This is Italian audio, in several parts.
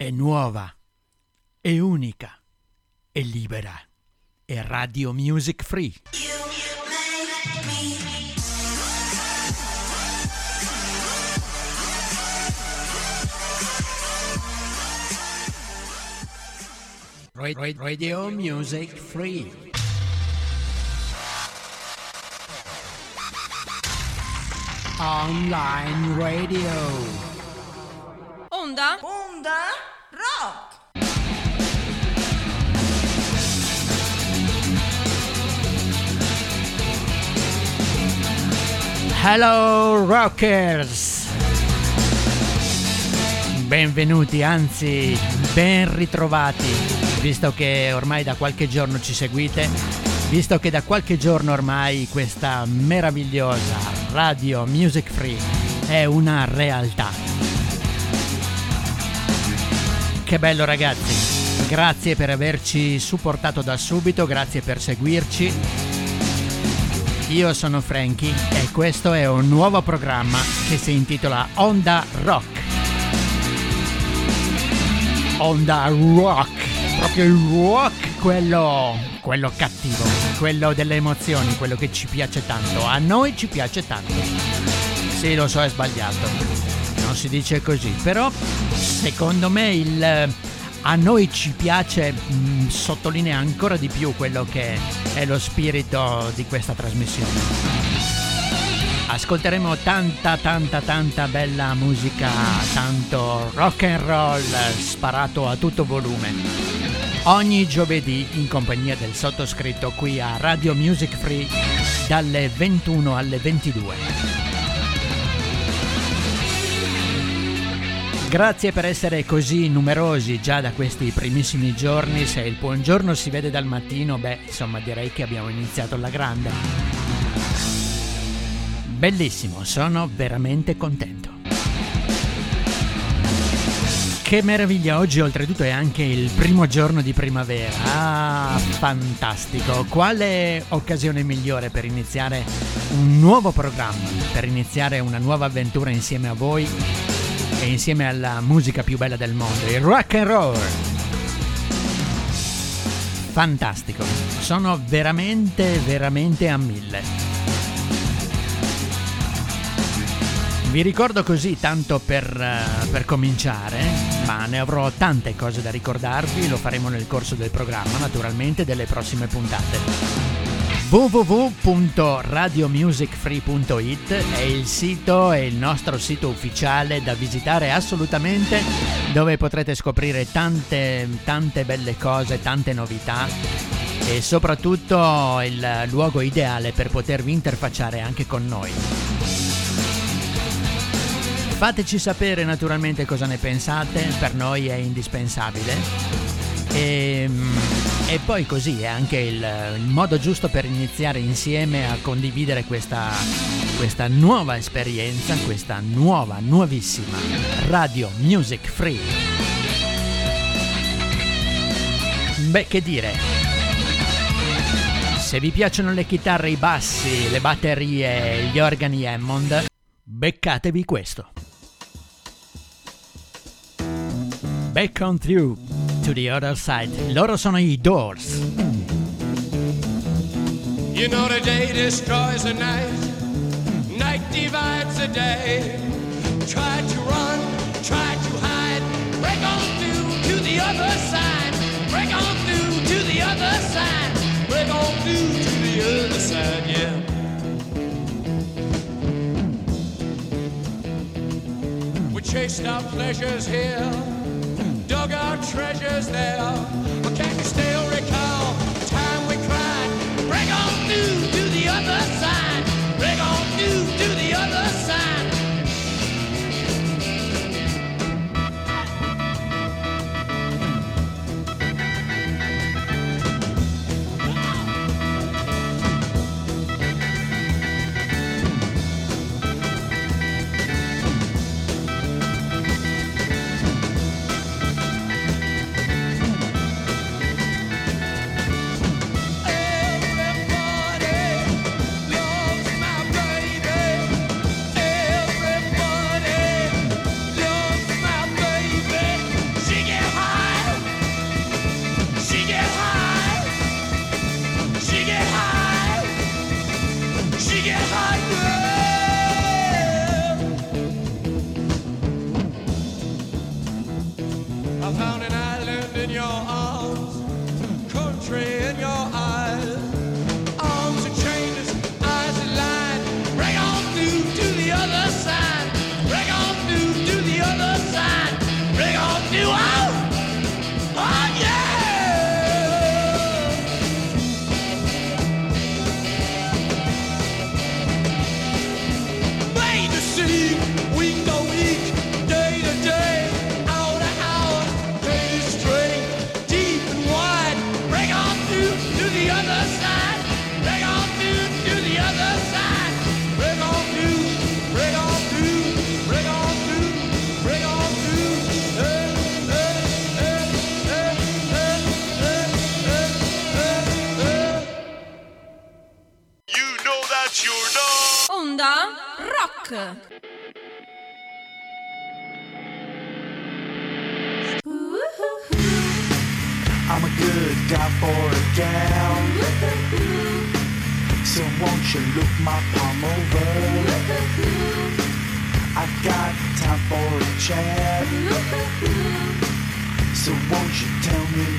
è nuova, è unica, è libera, è Radio Music Free. Radio Music Free. Online Radio. Onda? Onda Hello Rockers! Benvenuti, anzi ben ritrovati, visto che ormai da qualche giorno ci seguite, visto che da qualche giorno ormai questa meravigliosa radio Music Free è una realtà. Che bello ragazzi, grazie per averci supportato da subito, grazie per seguirci. Io sono Frankie e questo è un nuovo programma che si intitola Onda Rock. Onda Rock, proprio il rock, quello, quello cattivo, quello delle emozioni, quello che ci piace tanto. A noi ci piace tanto. Sì, lo so, è sbagliato. Non si dice così, però secondo me il a noi ci piace mh, sottolinea ancora di più quello che è lo spirito di questa trasmissione. Ascolteremo tanta tanta tanta bella musica, tanto rock and roll sparato a tutto volume. Ogni giovedì in compagnia del sottoscritto qui a Radio Music Free dalle 21 alle 22. Grazie per essere così numerosi già da questi primissimi giorni. Se il buongiorno si vede dal mattino, beh, insomma, direi che abbiamo iniziato alla grande. Bellissimo, sono veramente contento. Che meraviglia, oggi oltretutto è anche il primo giorno di primavera. Ah, fantastico. Quale occasione migliore per iniziare un nuovo programma, per iniziare una nuova avventura insieme a voi e insieme alla musica più bella del mondo, il rock and roll. Fantastico, sono veramente, veramente a mille. Vi ricordo così, tanto per, uh, per, cominciare, ma ne avrò tante cose da ricordarvi, lo faremo nel corso del programma, naturalmente, delle prossime puntate www.radiomusicfree.it è il sito, è il nostro sito ufficiale da visitare assolutamente dove potrete scoprire tante, tante belle cose, tante novità e soprattutto il luogo ideale per potervi interfacciare anche con noi. Fateci sapere naturalmente cosa ne pensate, per noi è indispensabile e, ehm, e, poi così è anche il, il, modo giusto per iniziare insieme a condividere questa, questa nuova esperienza, questa nuova, nuovissima Radio Music Free. Beh, che dire, se vi piacciono le chitarre, i bassi, le batterie, gli organi Hammond, beccatevi questo. Back on Through to the Other Side. Loro sono i Doors. You know the day destroys the night, night divides the day. Try to run, try to hide, break on through to the other side, break on through to the other side, break on through to the other side, yeah. We chased our pleasures here treasures there. But can you still recall the time we cried? Break on through to the other side. my palm over. Look at you. I've got time for a chat. Look at. So won't you tell me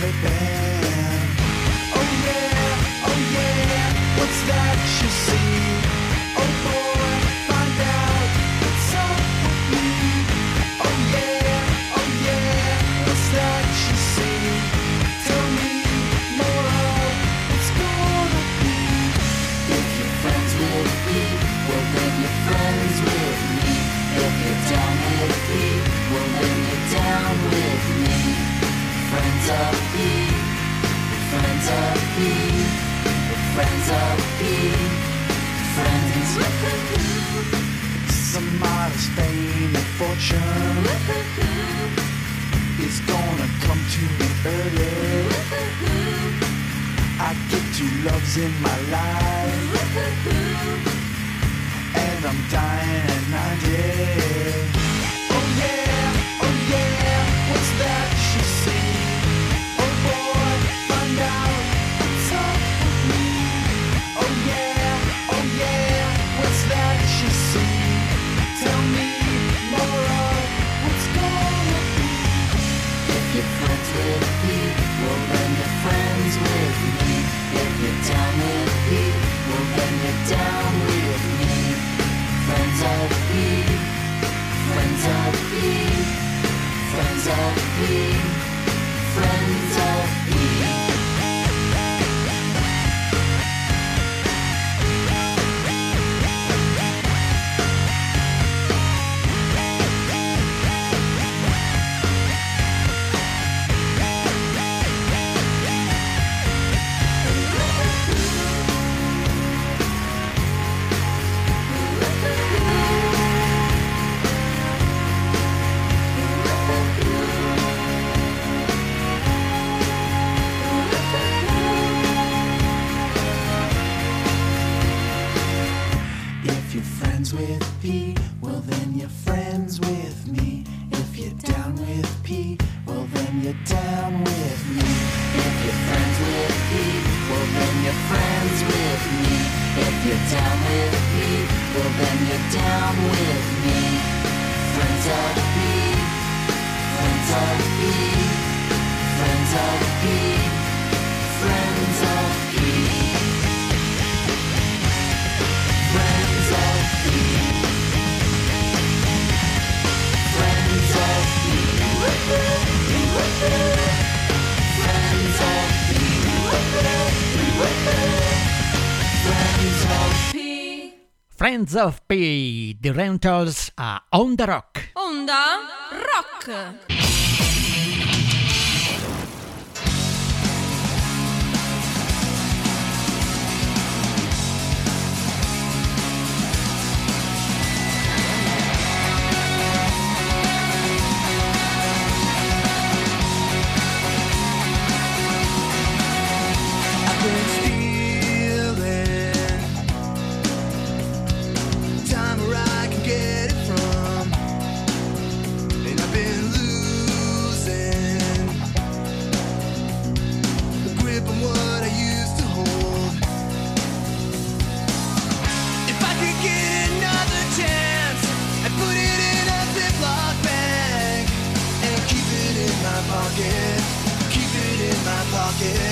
take. friends of Eve, friends. Some modest fame and fortune is gonna come to me early. I get two loves in my life. And I'm dying at 90 sorrir Friends of P. The rentals are on the rock. On the rock. pocket, keep it in my pocket.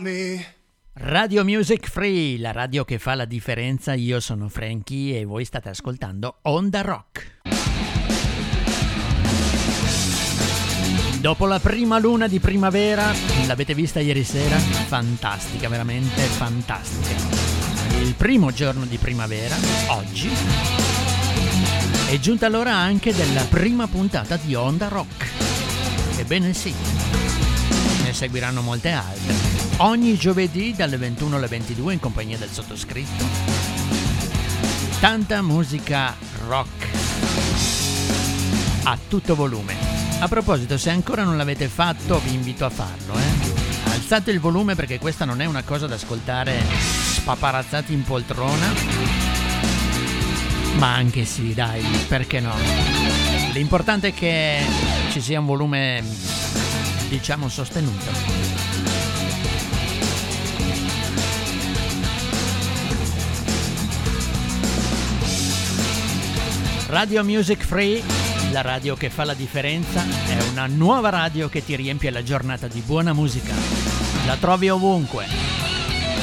Me. Radio Music Free, la radio che fa la differenza. Io sono Frankie e voi state ascoltando Onda Rock. Dopo la prima luna di primavera, l'avete vista ieri sera? Fantastica, veramente fantastica. Il primo giorno di primavera, oggi, è giunta l'ora anche della prima puntata di Onda Rock. Ebbene sì, ne seguiranno molte altre. Ogni giovedì dalle 21 alle 22 in compagnia del sottoscritto. Tanta musica rock a tutto volume. A proposito, se ancora non l'avete fatto, vi invito a farlo, eh. Alzate il volume perché questa non è una cosa da ascoltare spaparazzati in poltrona. Ma anche sì, dai, perché no? L'importante è che ci sia un volume, diciamo, sostenuto. Radio Music Free, la radio che fa la differenza, è una nuova radio che ti riempie la giornata di buona musica. La trovi ovunque.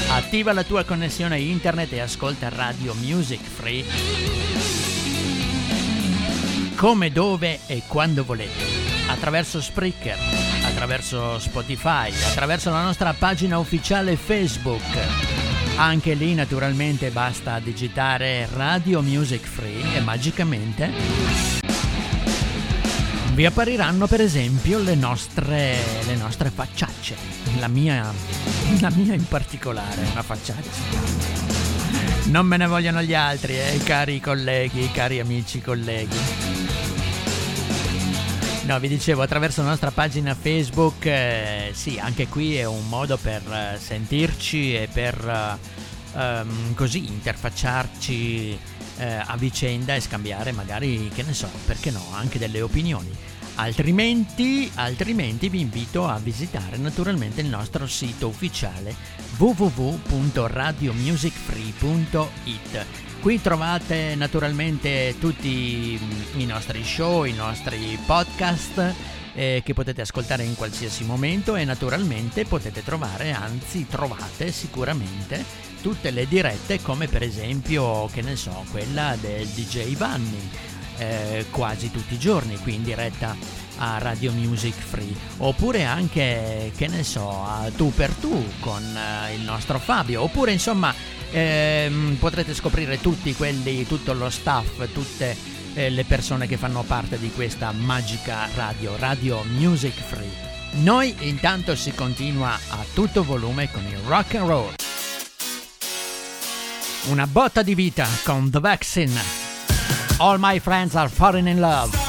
Attiva la tua connessione internet e ascolta Radio Music Free come, dove e quando volete. Attraverso Spreaker, attraverso Spotify, attraverso la nostra pagina ufficiale Facebook. Anche lì naturalmente basta digitare Radio Music Free e magicamente vi appariranno per esempio le nostre, le nostre facciacce. La mia, la mia in particolare una facciaccia. Non me ne vogliono gli altri, eh, cari colleghi, cari amici colleghi. No, vi dicevo, attraverso la nostra pagina Facebook, eh, sì, anche qui è un modo per eh, sentirci e per eh, ehm, così interfacciarci eh, a vicenda e scambiare magari, che ne so, perché no, anche delle opinioni. Altrimenti, altrimenti vi invito a visitare naturalmente il nostro sito ufficiale www.radiomusicfree.it. Qui trovate naturalmente tutti i nostri show, i nostri podcast eh, che potete ascoltare in qualsiasi momento e naturalmente potete trovare, anzi trovate sicuramente tutte le dirette come per esempio, che ne so, quella del DJ Vanni eh, quasi tutti i giorni qui in diretta a Radio Music Free. Oppure anche che ne so a tu per tu con eh, il nostro Fabio. Oppure insomma ehm, potrete scoprire tutti quelli tutto lo staff tutte eh, le persone che fanno parte di questa magica radio Radio Music Free noi intanto si continua a tutto volume con il rock and roll Una botta di vita con The Vaccine. All my friends are falling in love.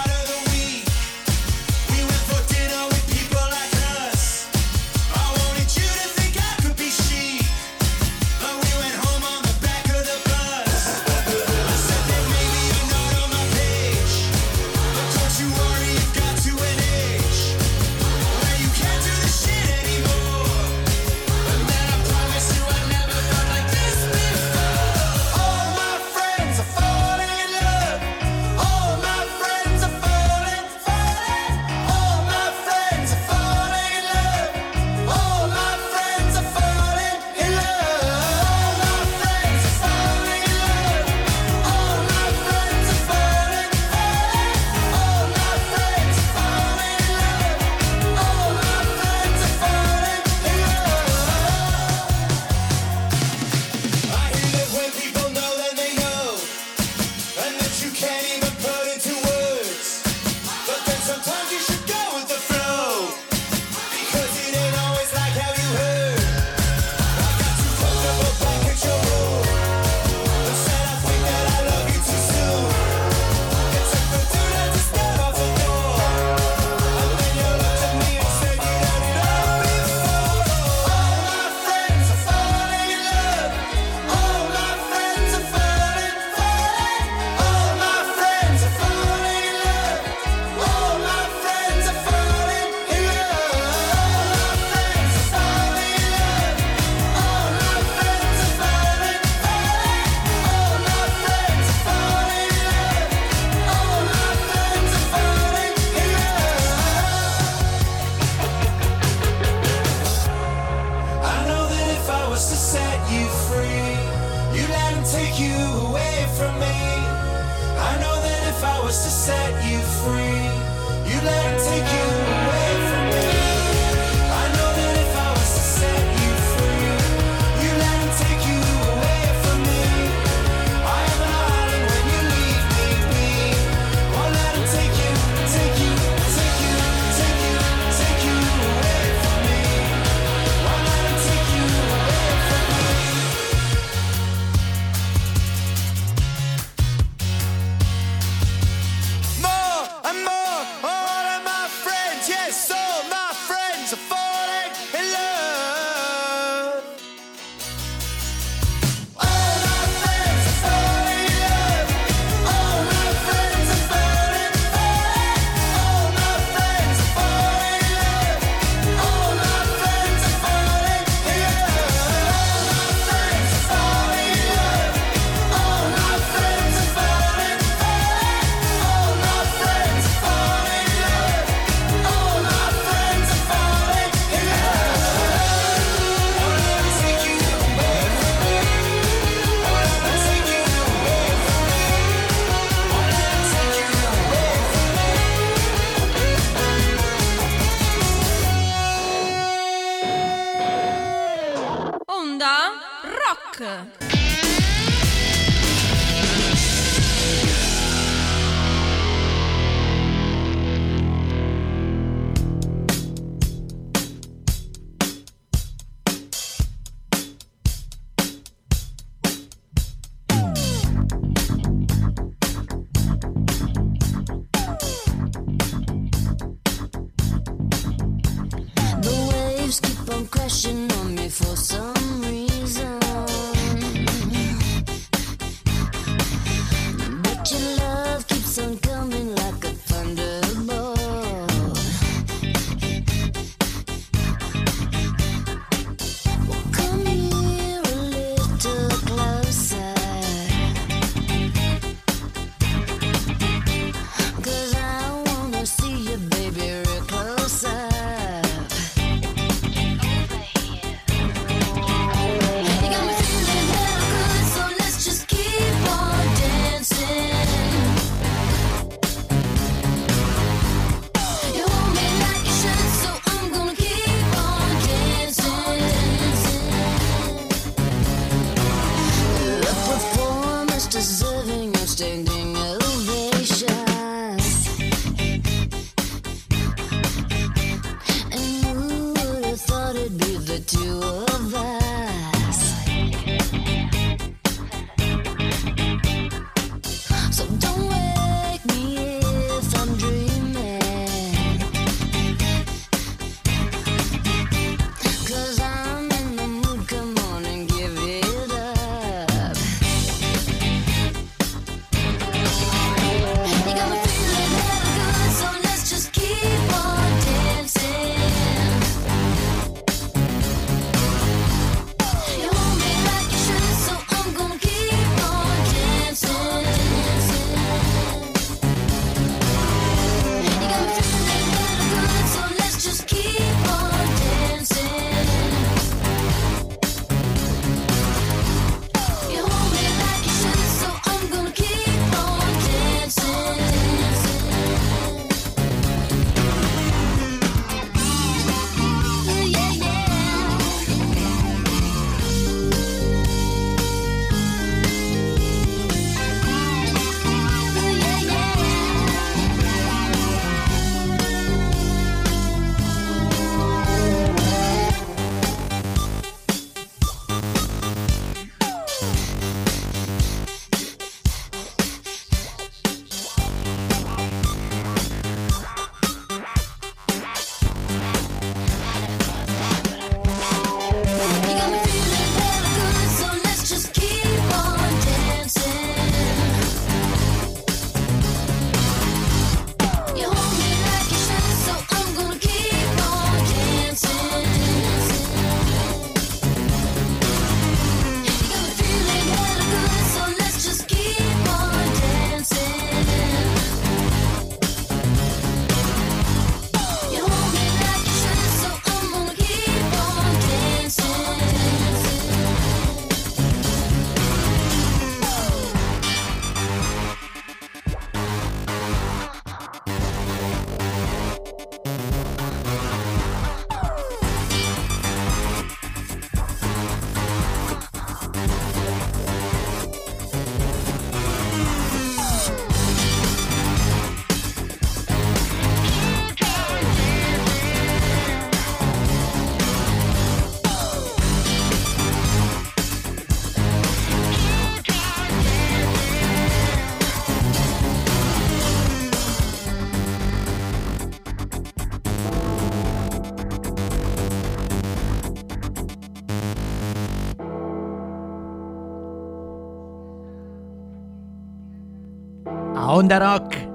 Onda Rock,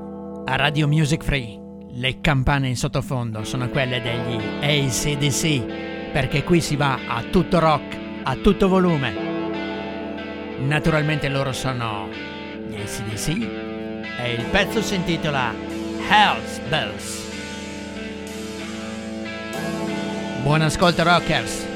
a Radio Music Free, le campane in sottofondo sono quelle degli ACDC, perché qui si va a tutto rock, a tutto volume. Naturalmente loro sono gli ACDC e il pezzo si intitola Hell's Bells. Buon ascolto rockers!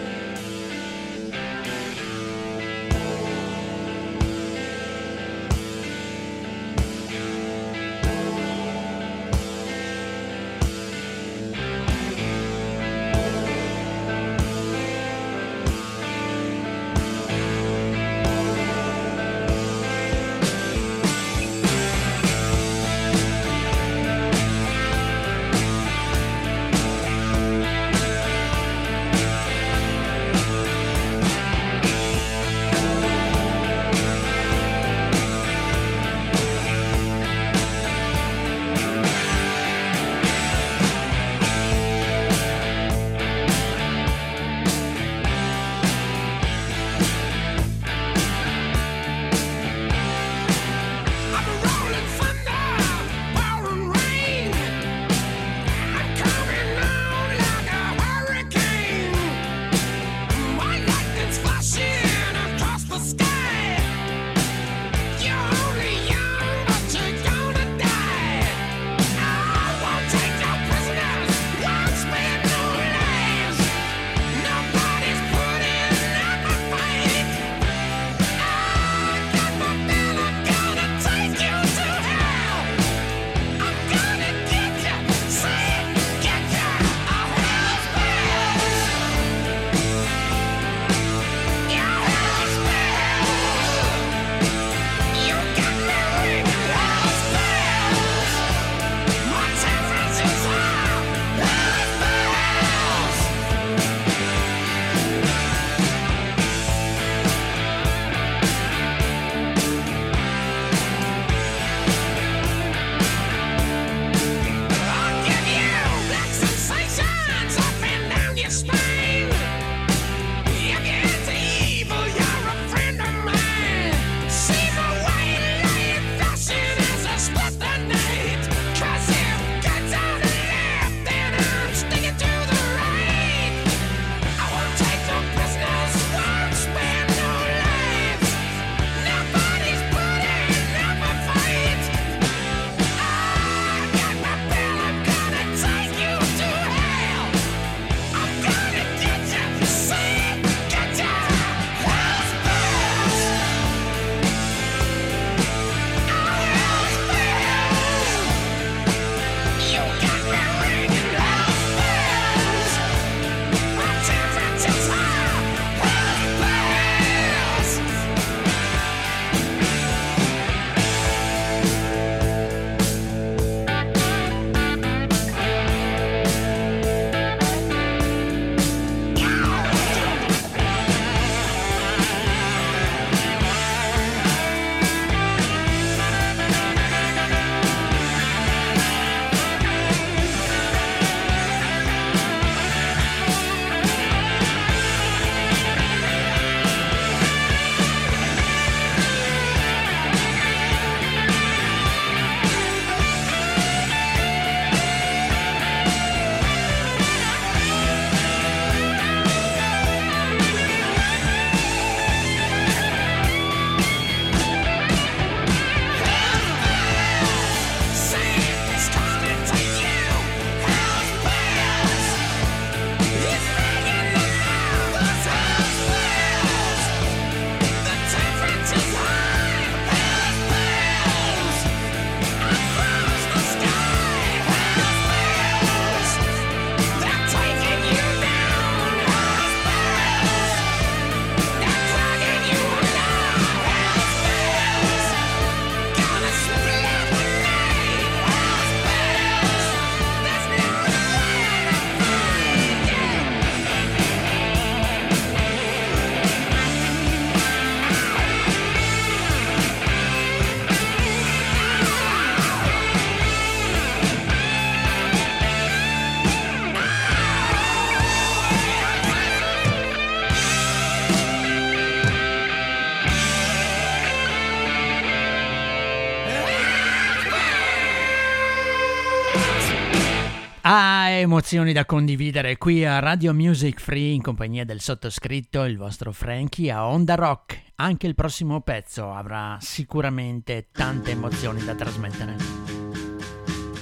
Emozioni da condividere qui a Radio Music Free in compagnia del sottoscritto, il vostro Frankie a Onda Rock. Anche il prossimo pezzo avrà sicuramente tante emozioni da trasmettere.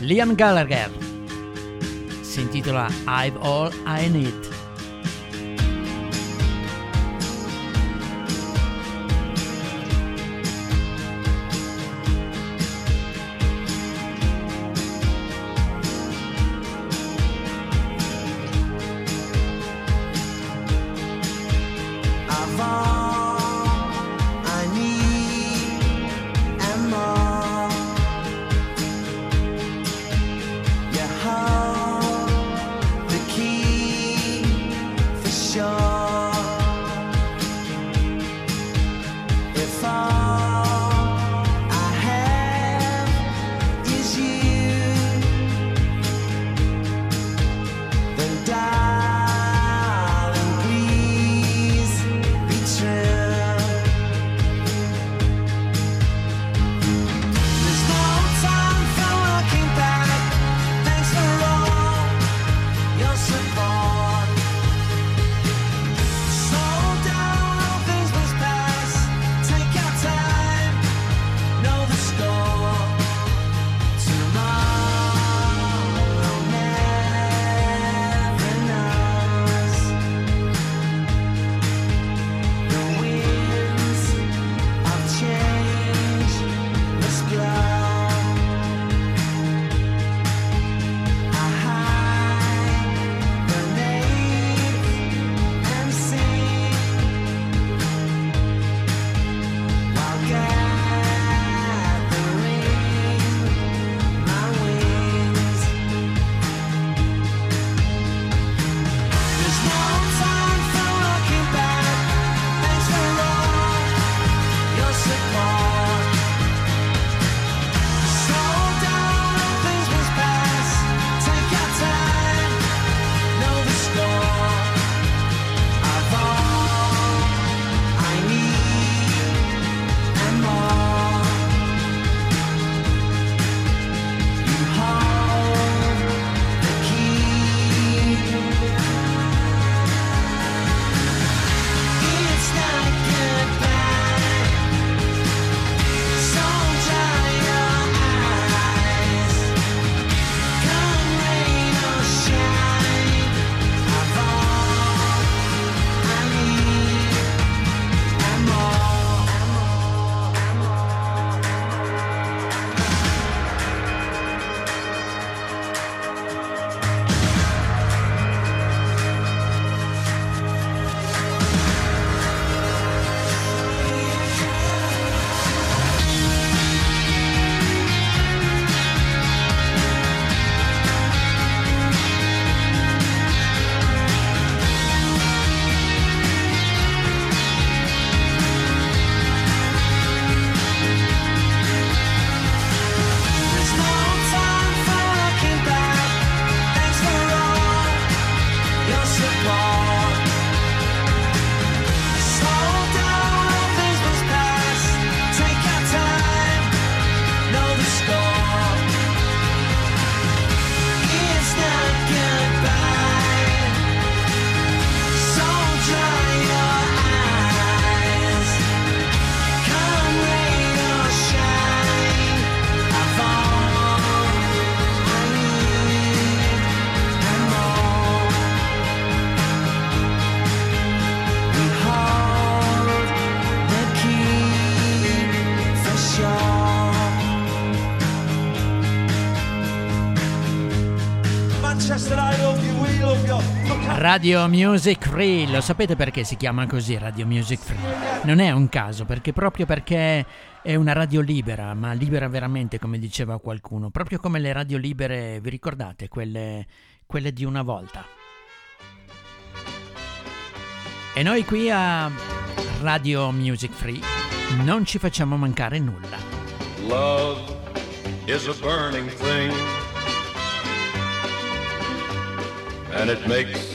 Liam Gallagher si intitola I've All I Need. Radio Music Free, lo sapete perché si chiama così Radio Music Free? Non è un caso, perché proprio perché è una radio libera, ma libera veramente, come diceva qualcuno, proprio come le radio libere, vi ricordate, quelle, quelle di una volta. E noi qui a Radio Music Free non ci facciamo mancare nulla. Love is a burning thing, and it makes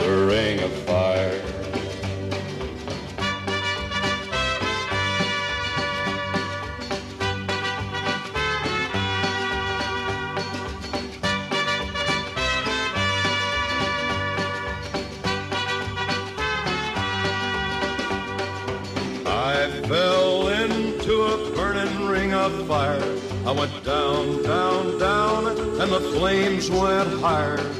the ring of fire. I fell into a burning ring of fire. I went down, down, down, and the flames went higher.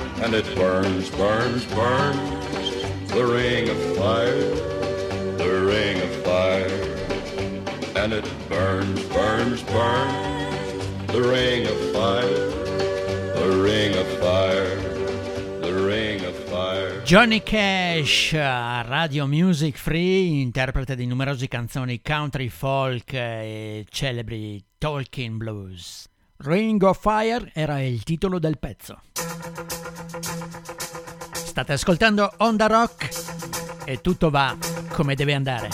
And it burns, burns, burns. The ring of fire, the ring of fire. And it burns, burns, burns. The ring of fire, the ring of fire. Johnny Cash, Radio Music Free, interprete di numerose canzoni country, folk e celebri talking blues. Ring of Fire era il titolo del pezzo. State ascoltando Onda Rock e tutto va come deve andare.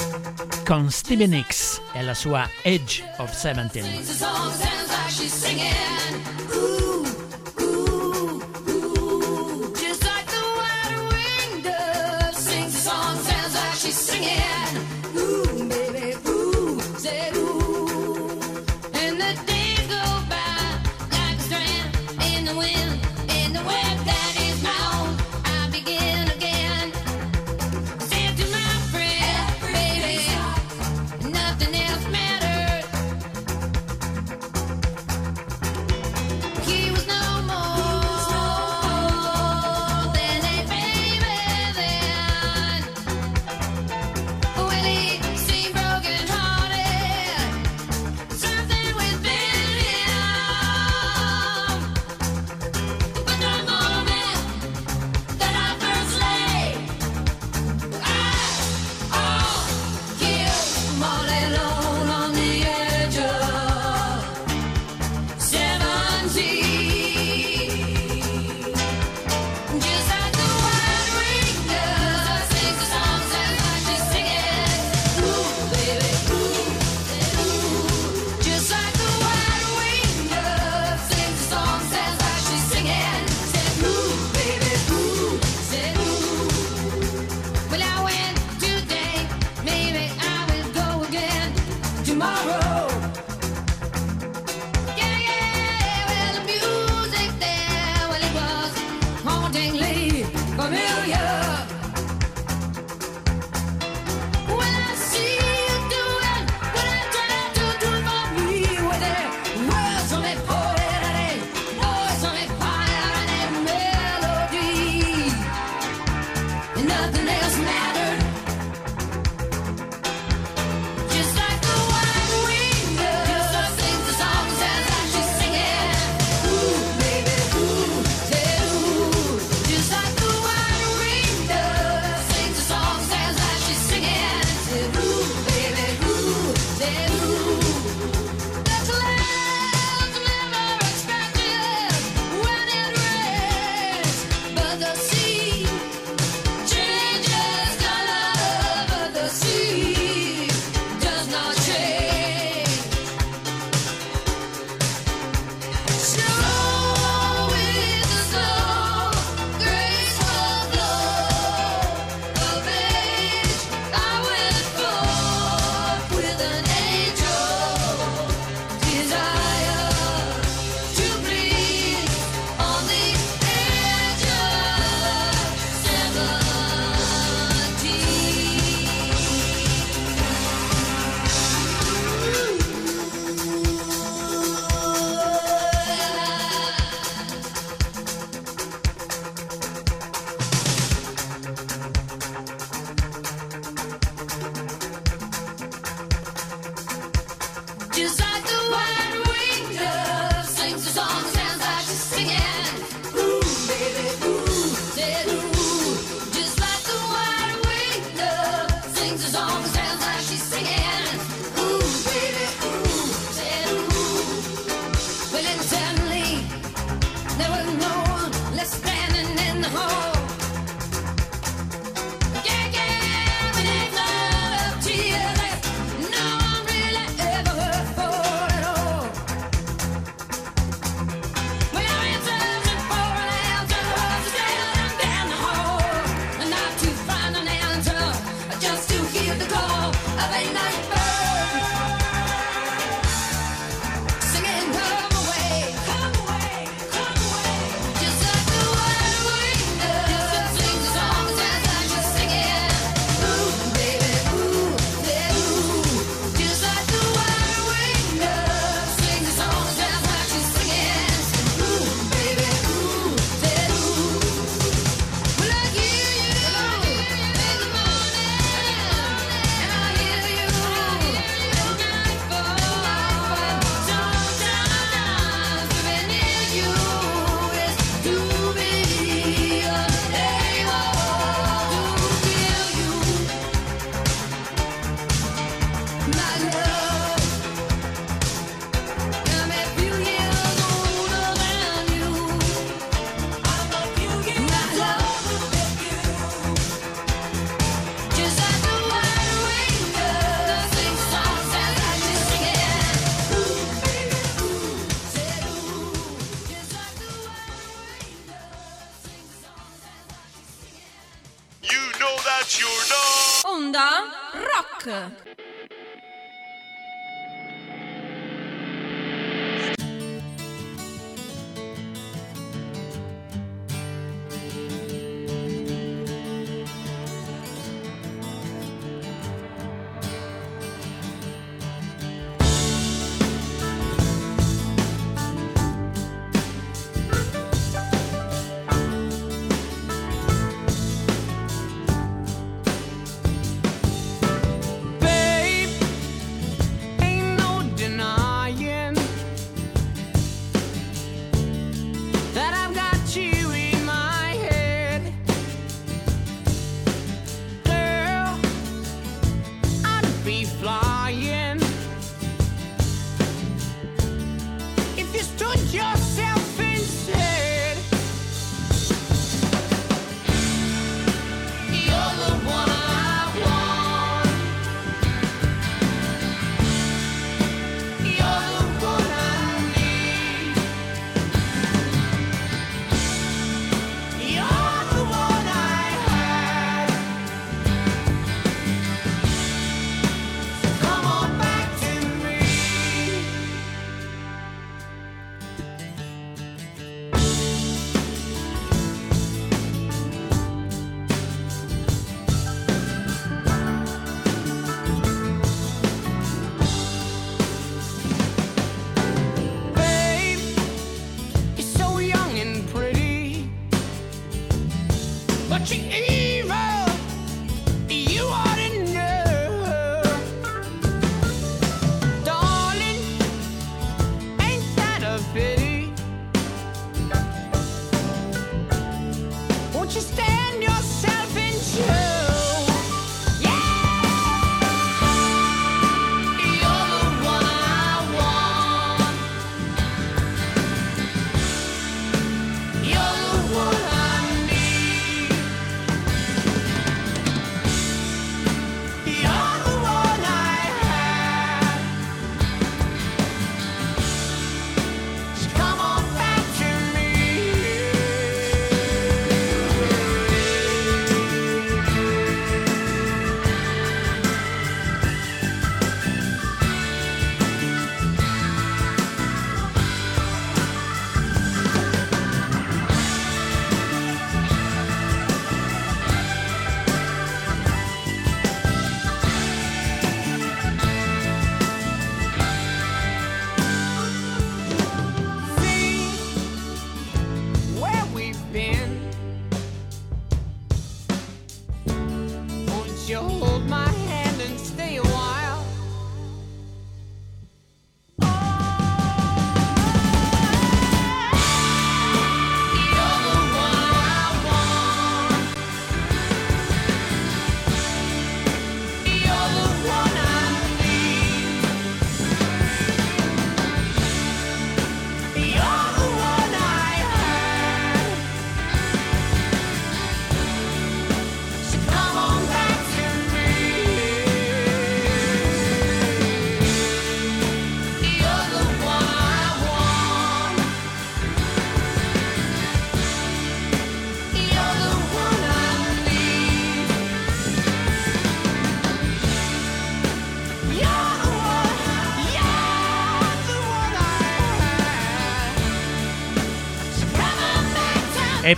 Con Stevie Nicks e la sua Edge of Seventeen.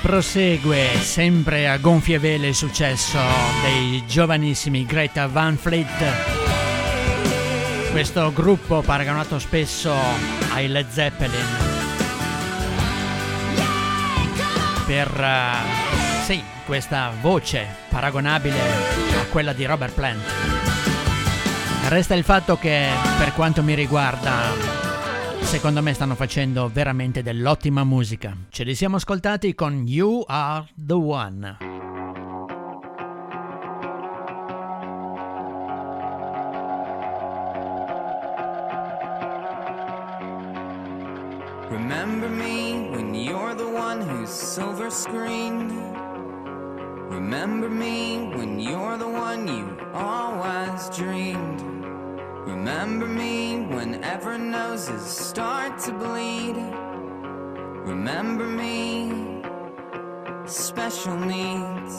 prosegue sempre a gonfie vele il successo dei giovanissimi Greta Van Fleet. Questo gruppo paragonato spesso ai Led Zeppelin. Per uh, sì, questa voce paragonabile a quella di Robert Plant. Resta il fatto che per quanto mi riguarda Secondo me stanno facendo veramente dell'ottima musica. Ce li siamo ascoltati con You Are the One. Remember me when you're the one who's silver screened. Remember me when you're the one you always dreamed. Remember me whenever noses start to bleed. Remember me, special needs.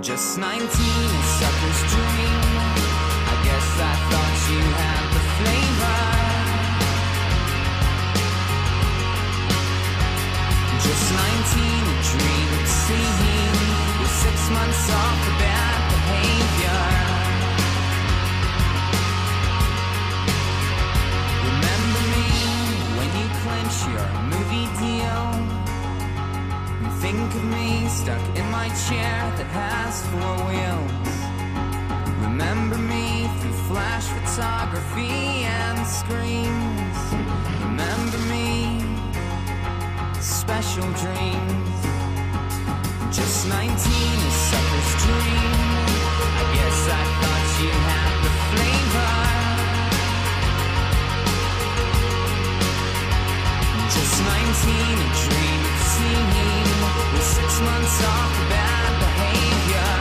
Just 19, a sucker's dream. I guess I thought you had the flavor. Just 19, a dream it seemed. With six months off the bad behavior. Clinch your movie deal. And think of me stuck in my chair that has four wheels. Remember me through flash photography and screens. Remember me, special dreams. Just 19, a sucker's dream. I guess I thought you had the flavor. Just 19, a dream of seeing with six months off the bad behavior.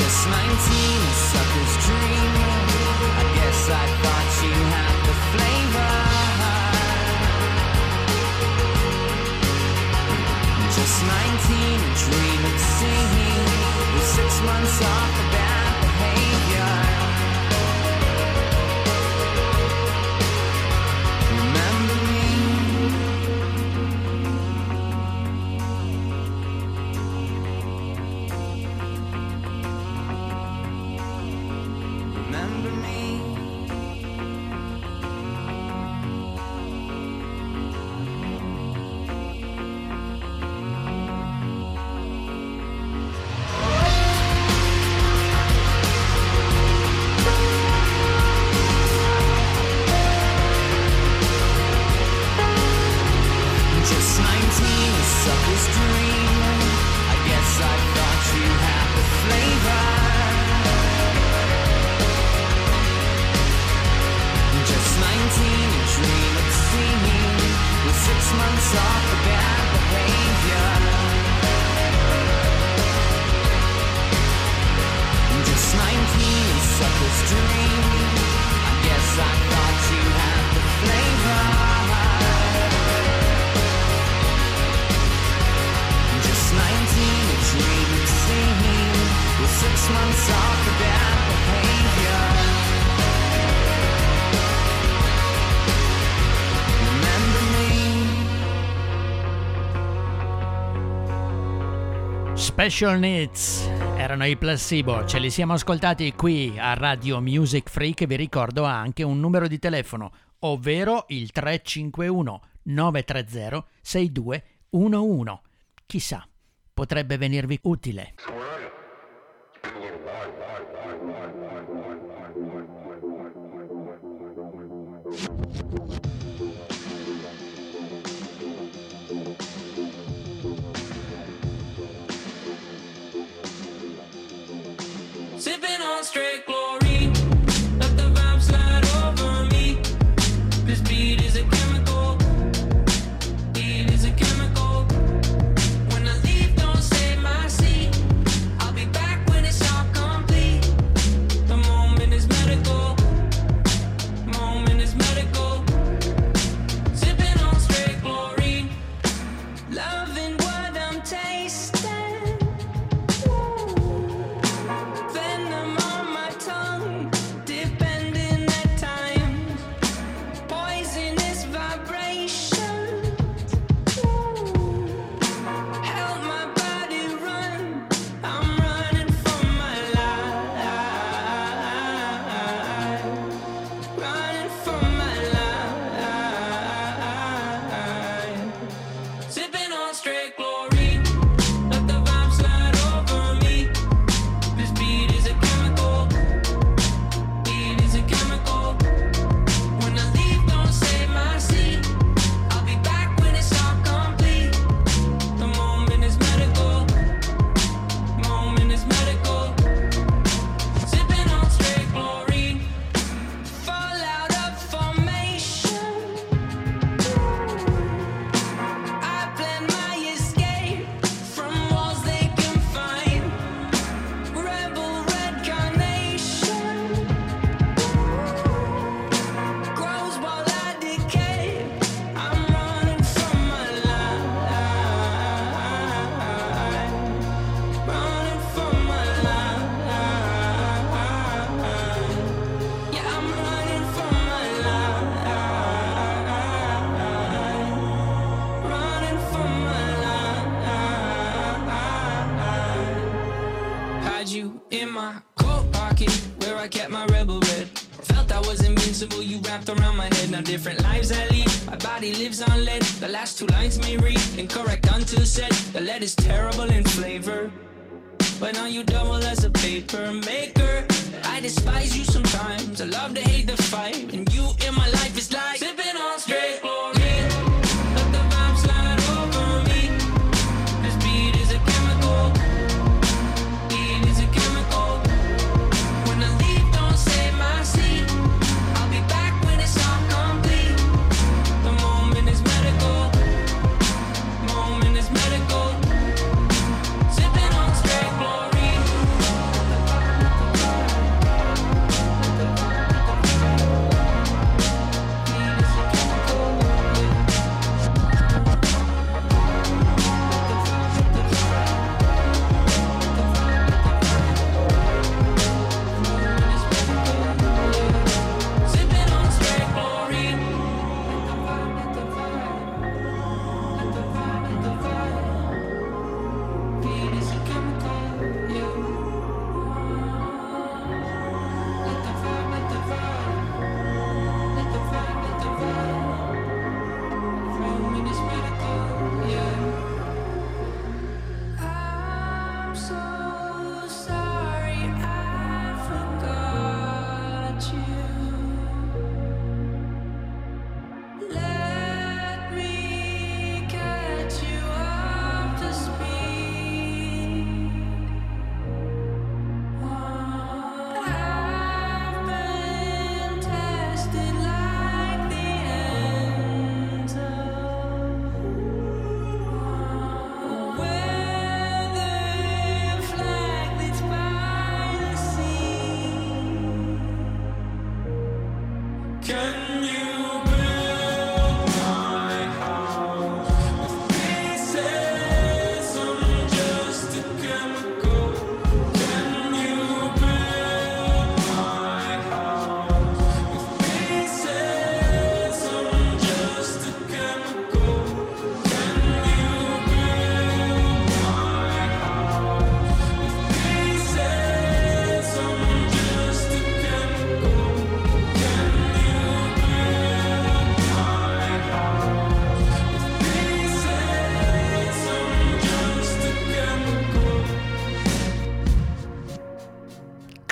Just 19, a sucker's dream. I guess I thought you had the flavor. Just 19, a dream of with six months off Special Needs erano i placebo, ce li siamo ascoltati qui a Radio Music che vi ricordo anche un numero di telefono, ovvero il 351 930 6211. Chissà, potrebbe venirvi utile. strict read incorrect until said. The lead is terrible in flavor. But now you double as a paper maker. I despise you sometimes. I love to hate the fight. And you in my life is like sipping on straight chlorine. Can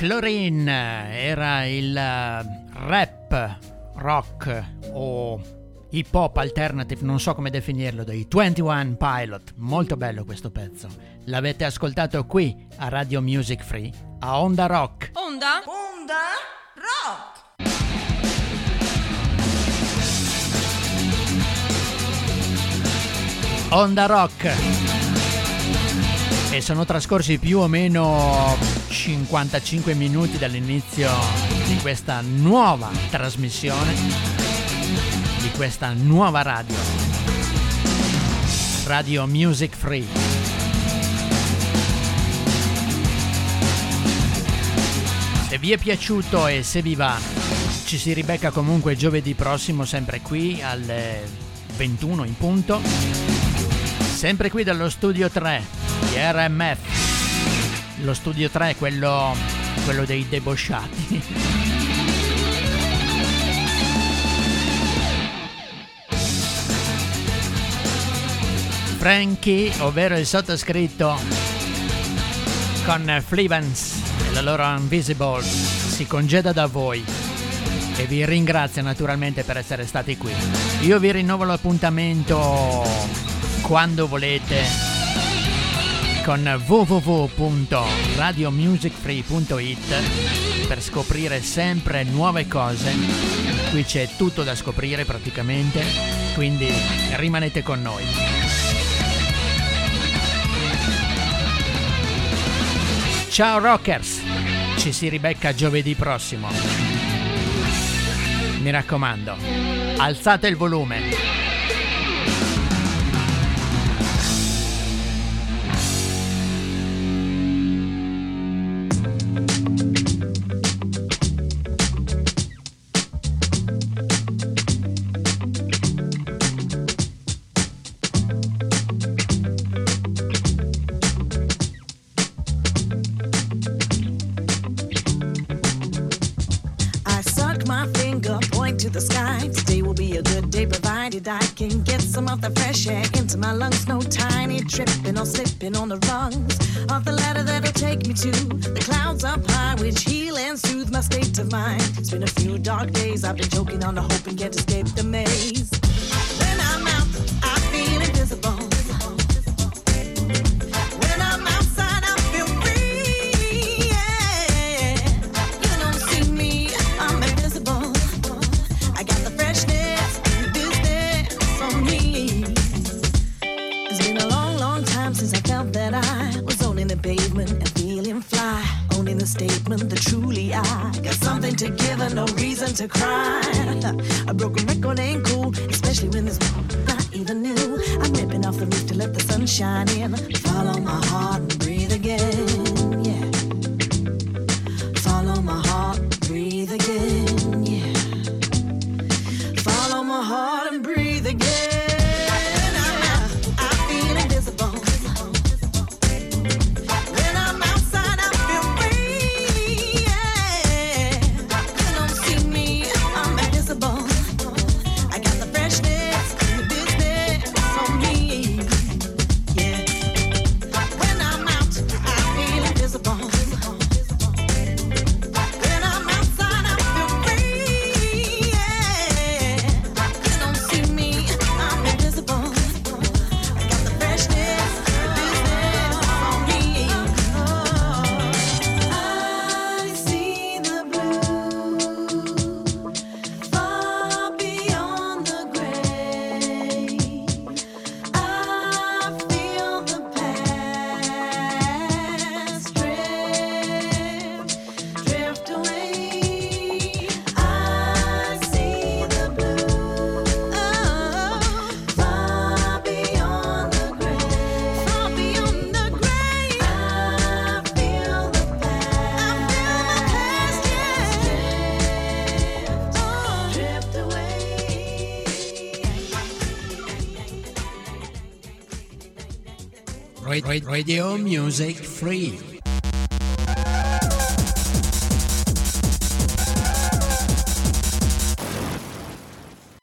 Chlorine era il eh, rap, rock o hip hop alternative, non so come definirlo, dei 21 Pilot. Molto bello questo pezzo. L'avete ascoltato qui a Radio Music Free, a Onda Rock. Onda? Onda Rock. Onda Rock. E sono trascorsi più o meno 55 minuti dall'inizio di questa nuova trasmissione, di questa nuova radio. Radio Music Free. Se vi è piaciuto e se vi va, ci si ribecca comunque giovedì prossimo, sempre qui alle 21 in punto. Sempre qui dallo studio 3 di RMF. Lo studio 3 quello, quello dei debosciati. Frankie, ovvero il sottoscritto, con Flivans e la loro Invisible, si congeda da voi e vi ringrazio naturalmente per essere stati qui. Io vi rinnovo l'appuntamento quando volete con www.radiomusicfree.it per scoprire sempre nuove cose. Qui c'è tutto da scoprire praticamente, quindi rimanete con noi. Ciao rockers, ci si ribecca giovedì prossimo. Mi raccomando, alzate il volume. I've been choking on the hope and get understatement that truly I got something to give and no reason to cry. a broken record ain't cool, especially when there's not even new. I'm ripping off the roof to let the sun shine in. Follow my heart and breathe again. music free.